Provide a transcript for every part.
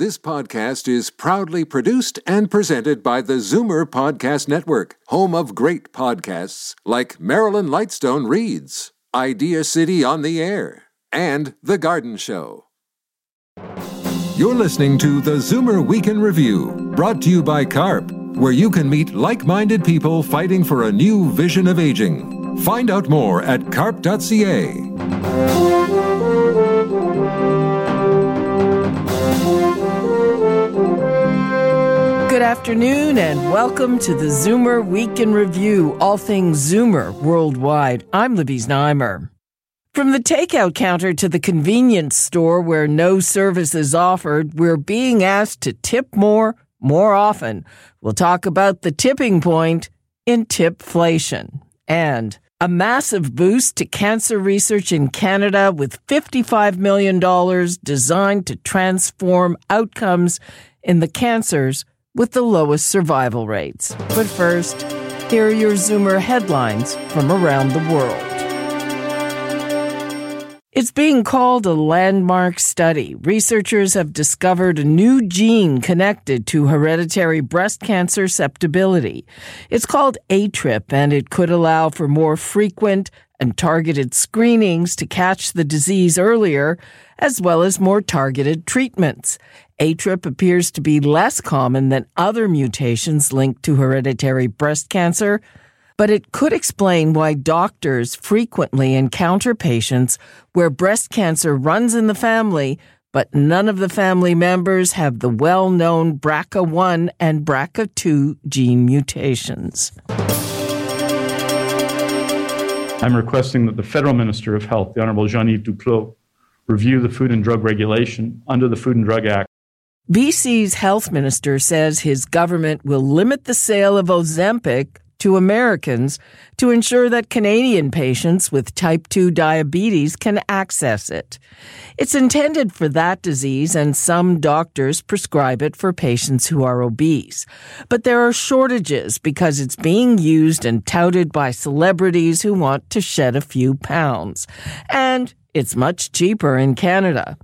This podcast is proudly produced and presented by the Zoomer Podcast Network, home of great podcasts like Marilyn Lightstone Reads, Idea City on the Air, and The Garden Show. You're listening to the Zoomer Weekend Review, brought to you by CARP, where you can meet like minded people fighting for a new vision of aging. Find out more at carp.ca. Good afternoon and welcome to the Zoomer Week in Review, all things Zoomer worldwide. I'm Libby Znaimer. From the takeout counter to the convenience store where no service is offered, we're being asked to tip more, more often. We'll talk about the tipping point in tipflation and a massive boost to cancer research in Canada with $55 million designed to transform outcomes in the cancers with the lowest survival rates. But first, here are your Zoomer headlines from around the world. It's being called a landmark study. Researchers have discovered a new gene connected to hereditary breast cancer susceptibility. It's called ATRIP and it could allow for more frequent and targeted screenings to catch the disease earlier, as well as more targeted treatments. ATRIP appears to be less common than other mutations linked to hereditary breast cancer, but it could explain why doctors frequently encounter patients where breast cancer runs in the family, but none of the family members have the well known BRCA1 and BRCA2 gene mutations. I'm requesting that the Federal Minister of Health, the Honorable Jean-Yves Duclos, review the Food and Drug Regulation under the Food and Drug Act. BC's health minister says his government will limit the sale of Ozempic to Americans to ensure that Canadian patients with type 2 diabetes can access it. It's intended for that disease, and some doctors prescribe it for patients who are obese. But there are shortages because it's being used and touted by celebrities who want to shed a few pounds. And it's much cheaper in Canada.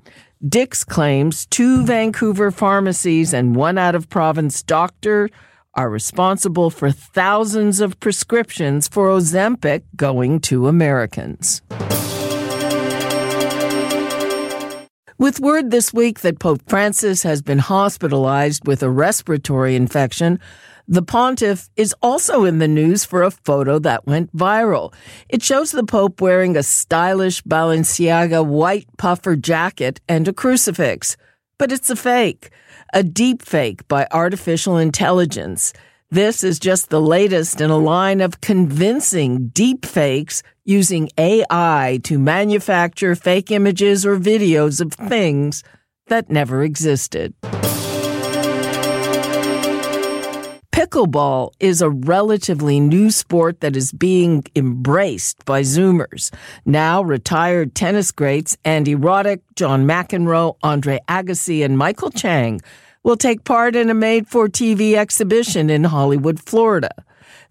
Dix claims two Vancouver pharmacies and one out of province doctor are responsible for thousands of prescriptions for Ozempic going to Americans. With word this week that Pope Francis has been hospitalized with a respiratory infection, the pontiff is also in the news for a photo that went viral. It shows the Pope wearing a stylish Balenciaga white puffer jacket and a crucifix. But it's a fake a deep fake by artificial intelligence. This is just the latest in a line of convincing deep fakes using AI to manufacture fake images or videos of things that never existed. Pickleball is a relatively new sport that is being embraced by Zoomers. Now, retired tennis greats Andy Roddick, John McEnroe, Andre Agassi, and Michael Chang will take part in a made for TV exhibition in Hollywood, Florida.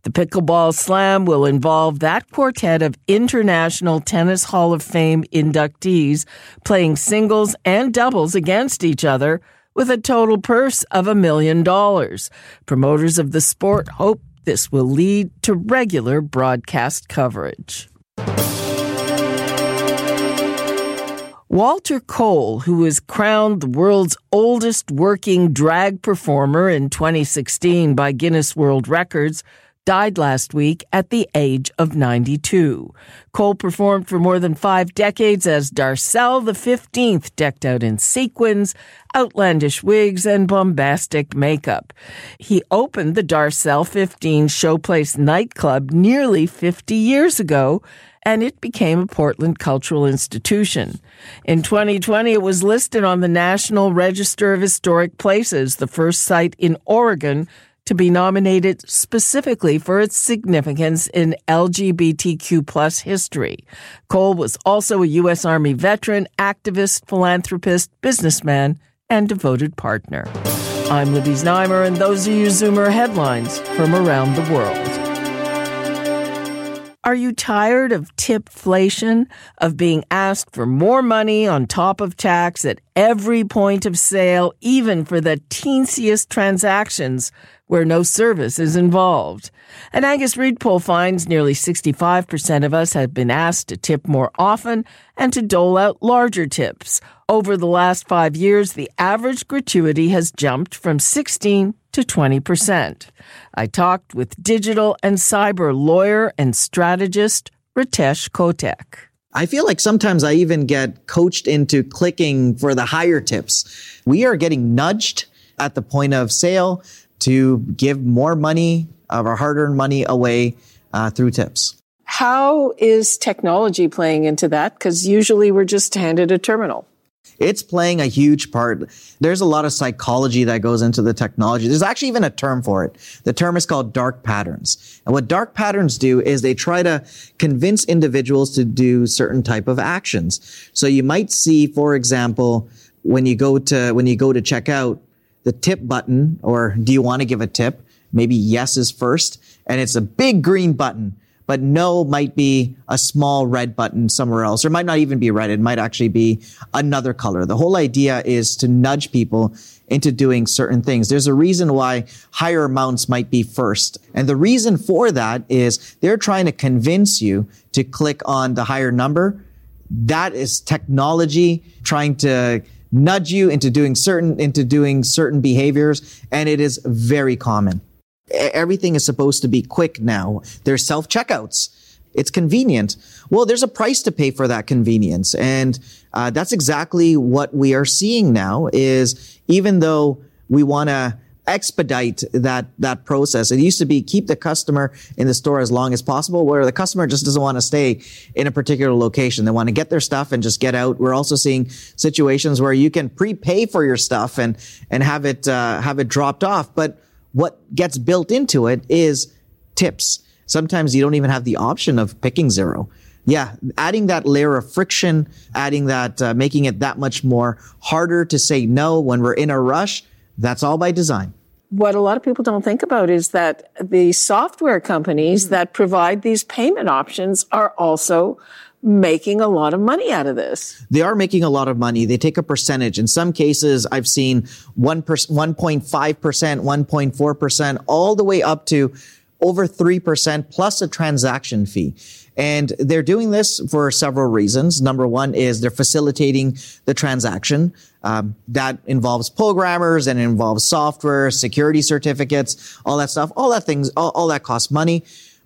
The Pickleball Slam will involve that quartet of International Tennis Hall of Fame inductees playing singles and doubles against each other with a total purse of a million dollars. Promoters of the sport hope this will lead to regular broadcast coverage. Walter Cole, who was crowned the world's oldest working drag performer in 2016 by Guinness World Records, died last week at the age of 92. Cole performed for more than five decades as Darcelle the 15th, decked out in sequins, outlandish wigs, and bombastic makeup. He opened the Darcelle 15 Showplace nightclub nearly 50 years ago and it became a Portland cultural institution. In 2020, it was listed on the National Register of Historic Places, the first site in Oregon to be nominated specifically for its significance in LGBTQ plus history. Cole was also a U.S. Army veteran, activist, philanthropist, businessman, and devoted partner. I'm Libby Znaimer, and those are your Zoomer headlines from around the world. Are you tired of tipflation, of being asked for more money on top of tax at every point of sale, even for the teensiest transactions where no service is involved? An Angus Reid poll finds nearly 65% of us have been asked to tip more often and to dole out larger tips. Over the last five years, the average gratuity has jumped from 16 to 20%. I talked with digital and cyber lawyer and strategist Ritesh Kotek. I feel like sometimes I even get coached into clicking for the higher tips. We are getting nudged at the point of sale to give more money of our hard earned money away uh, through tips. How is technology playing into that? Because usually we're just handed a terminal. It's playing a huge part. There's a lot of psychology that goes into the technology. There's actually even a term for it. The term is called dark patterns. And what dark patterns do is they try to convince individuals to do certain type of actions. So you might see, for example, when you go to, when you go to check out the tip button or do you want to give a tip? Maybe yes is first and it's a big green button but no might be a small red button somewhere else, or might not even be red. It might actually be another color. The whole idea is to nudge people into doing certain things. There's a reason why higher amounts might be first. And the reason for that is they're trying to convince you to click on the higher number. That is technology trying to nudge you into doing certain, into doing certain behaviors. And it is very common everything is supposed to be quick now. There's self checkouts. It's convenient. Well, there's a price to pay for that convenience. And uh, that's exactly what we are seeing now is even though we want to expedite that that process. It used to be keep the customer in the store as long as possible, where the customer just doesn't want to stay in a particular location. They want to get their stuff and just get out. We're also seeing situations where you can prepay for your stuff and and have it uh, have it dropped off, but what gets built into it is tips. Sometimes you don't even have the option of picking zero. Yeah, adding that layer of friction, adding that, uh, making it that much more harder to say no when we're in a rush. That's all by design. What a lot of people don't think about is that the software companies that provide these payment options are also making a lot of money out of this. They are making a lot of money. They take a percentage. In some cases, I've seen 1%, 1.5%, 1.4%, all the way up to over 3% plus a transaction fee. And they're doing this for several reasons. Number one is they're facilitating the transaction. Um, that involves programmers and involves software, security certificates, all that stuff. All that things, all, all that costs money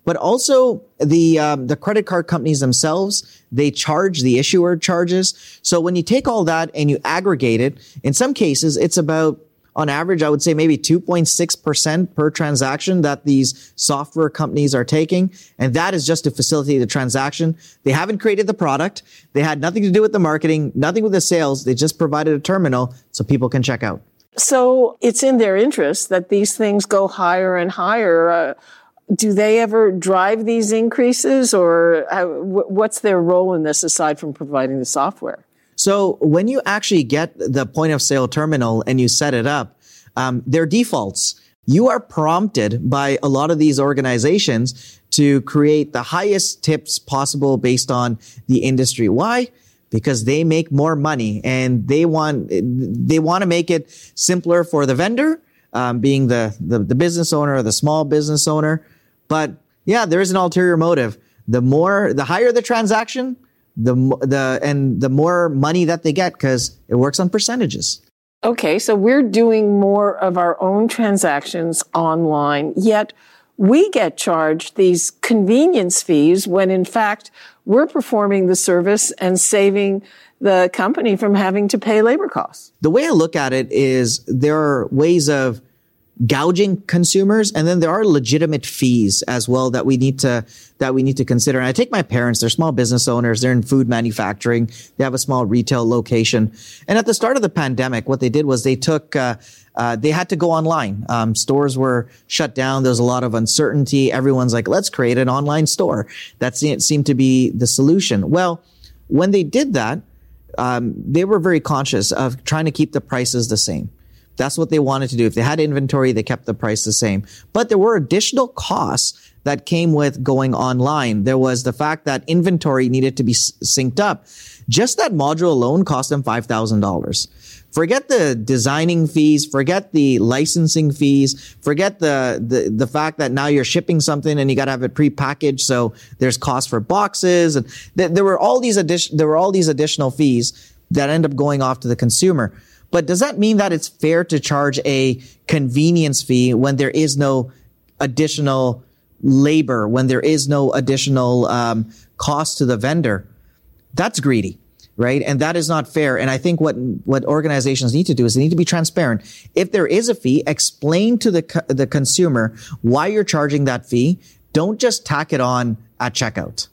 but also the um, the credit card companies themselves they charge the issuer charges. So when you take all that and you aggregate it in some cases it's about on average i would say maybe 2.6% per transaction that these software companies are taking. And that is just to facilitate the transaction. They haven't created the product. They had nothing to do with the marketing nothing with the sales. They just provided a terminal so people can check out. So it's in their interest that these things go higher and higher. Uh, do they ever drive these increases or how, what's their role in this aside from providing the software? So when you actually get the point of sale terminal and you set it up, um, they're defaults. You are prompted by a lot of these organizations to create the highest tips possible based on the industry. Why? Because they make more money and they want, they want to make it simpler for the vendor, um, being the, the, the business owner or the small business owner. But yeah, there is an ulterior motive. The more, the higher the transaction, the the and the more money that they get because it works on percentages. Okay, so we're doing more of our own transactions online, yet we get charged these convenience fees when in fact we're performing the service and saving the company from having to pay labor costs. The way I look at it is there are ways of gouging consumers. And then there are legitimate fees as well that we need to, that we need to consider. And I take my parents, they're small business owners. They're in food manufacturing. They have a small retail location. And at the start of the pandemic, what they did was they took, uh, uh, they had to go online. Um, stores were shut down. There was a lot of uncertainty. Everyone's like, let's create an online store. That seemed to be the solution. Well, when they did that, um, they were very conscious of trying to keep the prices the same That's what they wanted to do. If they had inventory, they kept the price the same. But there were additional costs that came with going online. There was the fact that inventory needed to be synced up. Just that module alone cost them $5,000. Forget the designing fees, forget the licensing fees, forget the, the, the fact that now you're shipping something and you got to have it pre-packaged. So there's cost for boxes and th- there were all these addition, there were all these additional fees that end up going off to the consumer. But does that mean that it's fair to charge a convenience fee when there is no additional labor, when there is no additional um, cost to the vendor? That's greedy right? And that is not fair. And I think what what organizations need to do is they need to be transparent. If there is a fee, explain to the co- the consumer why you're charging that fee. Don't just tack it on at checkout.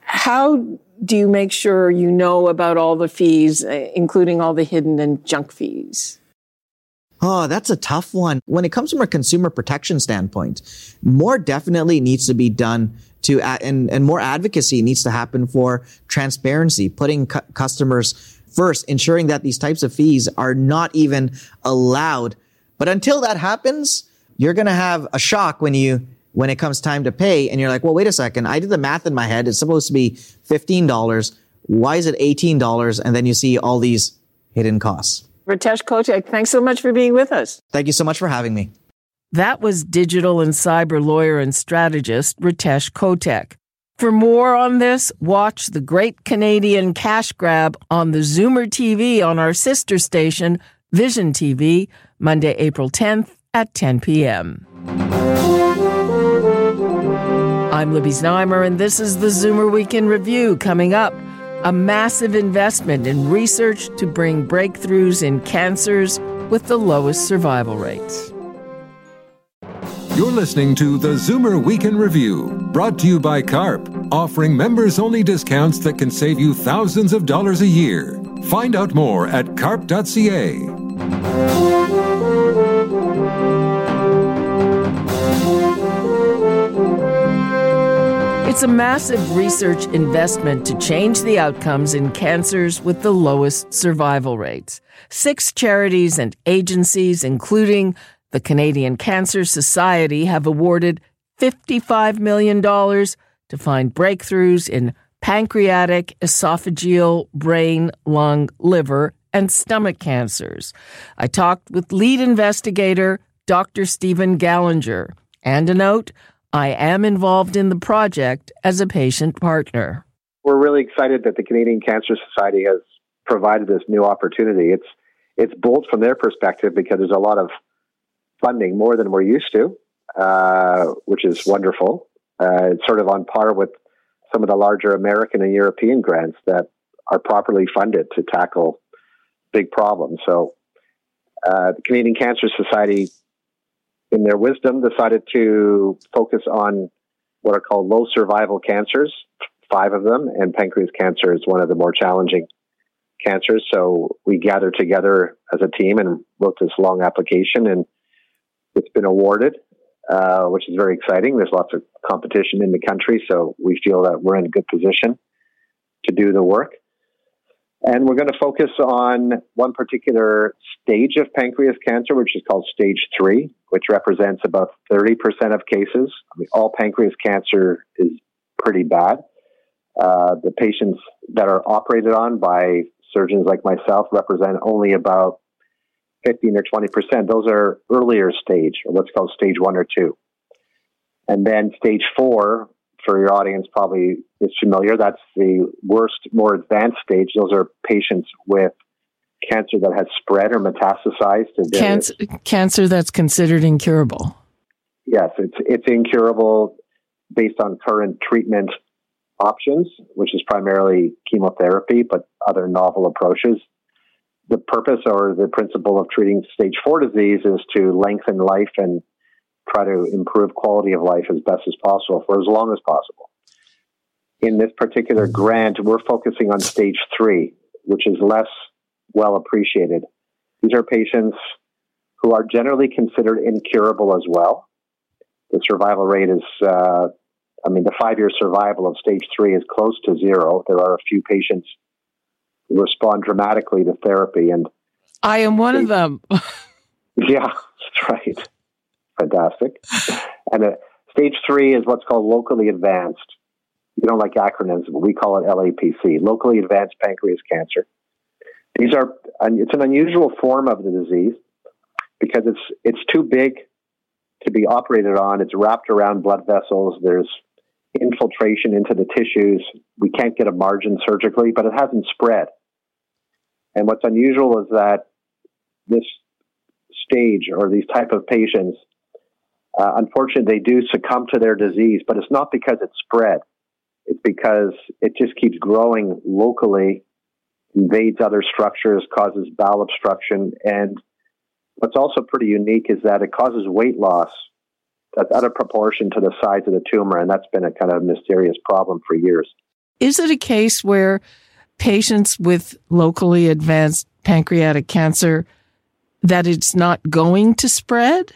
How do you make sure you know about all the fees, uh, including all the hidden and junk fees? Oh, that's a tough one. When it comes from a consumer protection standpoint, more definitely needs to be done to and and more advocacy needs to happen for transparency, putting cu- customers first, ensuring that these types of fees are not even allowed. But until that happens, you're going to have a shock when you when it comes time to pay and you're like, "Well, wait a second. I did the math in my head. It's supposed to be $15. Why is it $18?" And then you see all these hidden costs. Ritesh Kotek, thanks so much for being with us. Thank you so much for having me. That was digital and cyber lawyer and strategist Ritesh Kotek. For more on this, watch the Great Canadian Cash Grab on the Zoomer TV on our sister station, Vision TV, Monday, April 10th at 10 p.m. I'm Libby Znaimer, and this is the Zoomer Weekend Review coming up. A massive investment in research to bring breakthroughs in cancers with the lowest survival rates. You're listening to the Zoomer Weekend Review, brought to you by CARP, offering members only discounts that can save you thousands of dollars a year. Find out more at carp.ca. It's a massive research investment to change the outcomes in cancers with the lowest survival rates. Six charities and agencies, including the Canadian Cancer Society have awarded $55 million to find breakthroughs in pancreatic, esophageal, brain, lung, liver, and stomach cancers. I talked with lead investigator Dr. Steven Gallinger. And a note, I am involved in the project as a patient partner. We're really excited that the Canadian Cancer Society has provided this new opportunity. It's it's bold from their perspective because there's a lot of funding more than we're used to, uh, which is wonderful. Uh, it's sort of on par with some of the larger American and European grants that are properly funded to tackle big problems. So, uh, the Canadian Cancer Society, in their wisdom, decided to focus on what are called low survival cancers, five of them, and pancreas cancer is one of the more challenging cancers. So, we gathered together as a team and wrote this long application and it's been awarded, uh, which is very exciting. There's lots of competition in the country, so we feel that we're in a good position to do the work. And we're going to focus on one particular stage of pancreas cancer, which is called stage three, which represents about 30% of cases. I mean, all pancreas cancer is pretty bad. Uh, the patients that are operated on by surgeons like myself represent only about 15 or 20%, those are earlier stage, or what's called stage one or two. And then stage four, for your audience, probably is familiar. That's the worst, more advanced stage. Those are patients with cancer that has spread or metastasized to cancer, cancer that's considered incurable. Yes, it's it's incurable based on current treatment options, which is primarily chemotherapy, but other novel approaches the purpose or the principle of treating stage four disease is to lengthen life and try to improve quality of life as best as possible for as long as possible. In this particular grant, we're focusing on stage three, which is less well appreciated. These are patients who are generally considered incurable as well. The survival rate is, uh, I mean, the five year survival of stage three is close to zero. There are a few patients who respond dramatically to therapy. And I am one of them. Yeah, that's right. Fantastic. And uh, stage three is what's called locally advanced. You don't like acronyms, but we call it LAPC, locally advanced pancreas cancer. These are it's an unusual form of the disease because it's it's too big to be operated on. It's wrapped around blood vessels. There's infiltration into the tissues. We can't get a margin surgically, but it hasn't spread. And what's unusual is that this stage or these type of patients, uh, unfortunately, they do succumb to their disease, but it's not because it's spread. It's because it just keeps growing locally, invades other structures, causes bowel obstruction, and what's also pretty unique is that it causes weight loss that's out of proportion to the size of the tumor, and that's been a kind of mysterious problem for years. Is it a case where patients with locally advanced pancreatic cancer that it's not going to spread?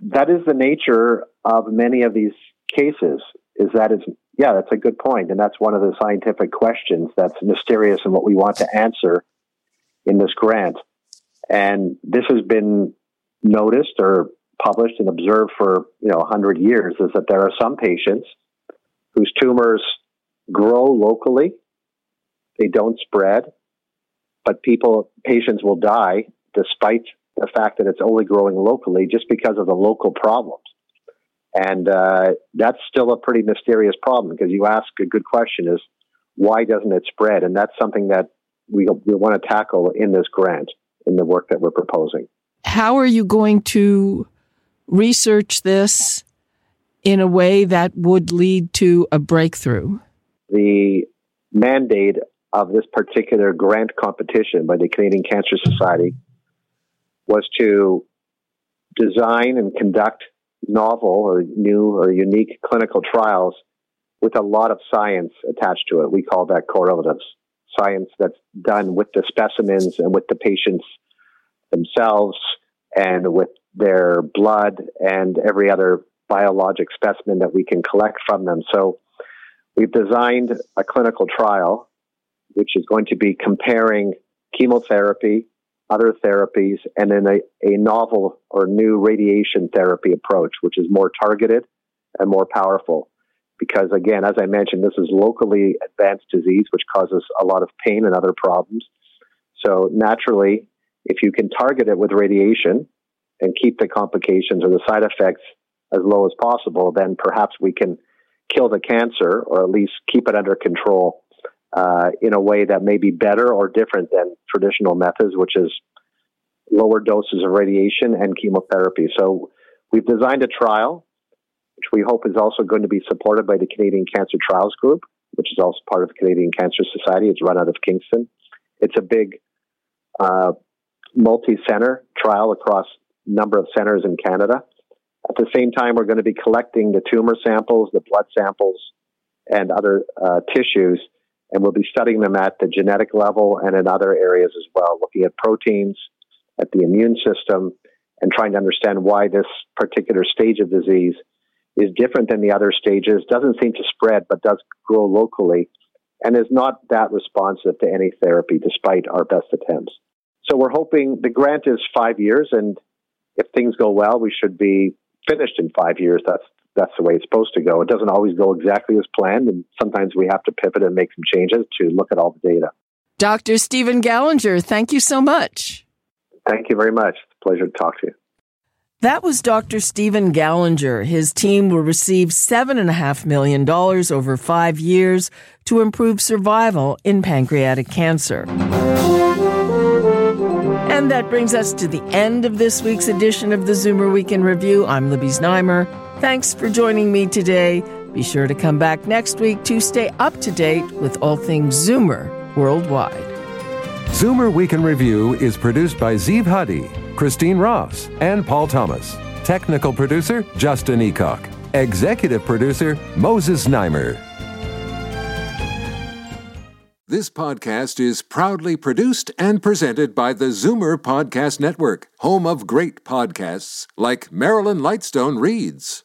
That is the nature of many of these cases. Is that it's yeah, that's a good point, and that's one of the scientific questions that's mysterious and what we want to answer in this grant. And this has been noticed or published and observed for you know 100 years is that there are some patients whose tumors grow locally they don't spread but people patients will die despite the fact that it's only growing locally just because of the local problems. And uh, that's still a pretty mysterious problem because you ask a good question is why doesn't it spread? And that's something that we, we want to tackle in this grant in the work that we're proposing. How are you going to research this in a way that would lead to a breakthrough? The mandate of this particular grant competition by the Canadian Cancer Society was to design and conduct novel or new or unique clinical trials with a lot of science attached to it. We call that correlatives. Science that's done with the specimens and with the patients themselves and with their blood and every other biologic specimen that we can collect from them. So we've designed a clinical trial which is going to be comparing chemotherapy, other therapies, and then a, a novel or new radiation therapy approach, which is more targeted and more powerful. Because again, as I mentioned, this is locally advanced disease, which causes a lot of pain and other problems. So naturally, if you can target it with radiation, and keep the complications or the side effects as low as possible, then perhaps we can kill the cancer or at least keep it under control uh, in a way that may be better or different than traditional methods, which is lower doses of radiation and chemotherapy. So we've designed a trial, which we hope is also going to be supported by the Canadian Cancer Trials Group, which is also part of the Canadian Cancer Society. It's run out of Kingston. It's a big uh, multi-center trial across a number of centers in Canada. At the same time, we're going to be collecting the tumor samples, the blood samples, and other uh, tissues, and we'll be studying them at the genetic level and in other areas as well, looking at proteins, at the immune system, and trying to understand why this particular stage of disease is different than the other stages, doesn't seem to spread, but does grow locally, and is not that responsive to any therapy despite our best attempts. So we're hoping the grant is five years, and if things go well, we should be finished in five years. That's that's the way it's supposed to go. It doesn't always go exactly as planned, and sometimes we have to pivot and make some changes to look at all the data. Dr. Steven Gallinger, thank you so much. Thank you very much. It's a pleasure to talk to you. That was Dr. Steven Gallinger. His team will receive $7.5 million over five years to improve survival in pancreatic cancer. And that brings us to the end of this week's edition of the Zoomer Weekend Review. I'm Libby Znaimer. Thanks for joining me today. Be sure to come back next week to stay up to date with all things Zoomer worldwide. Zoomer Week in Review is produced by Zeev Huddy, Christine Ross, and Paul Thomas. Technical producer, Justin Eacock. Executive producer, Moses Znaimer. This podcast is proudly produced and presented by the Zoomer Podcast Network, home of great podcasts like Marilyn Lightstone Reads,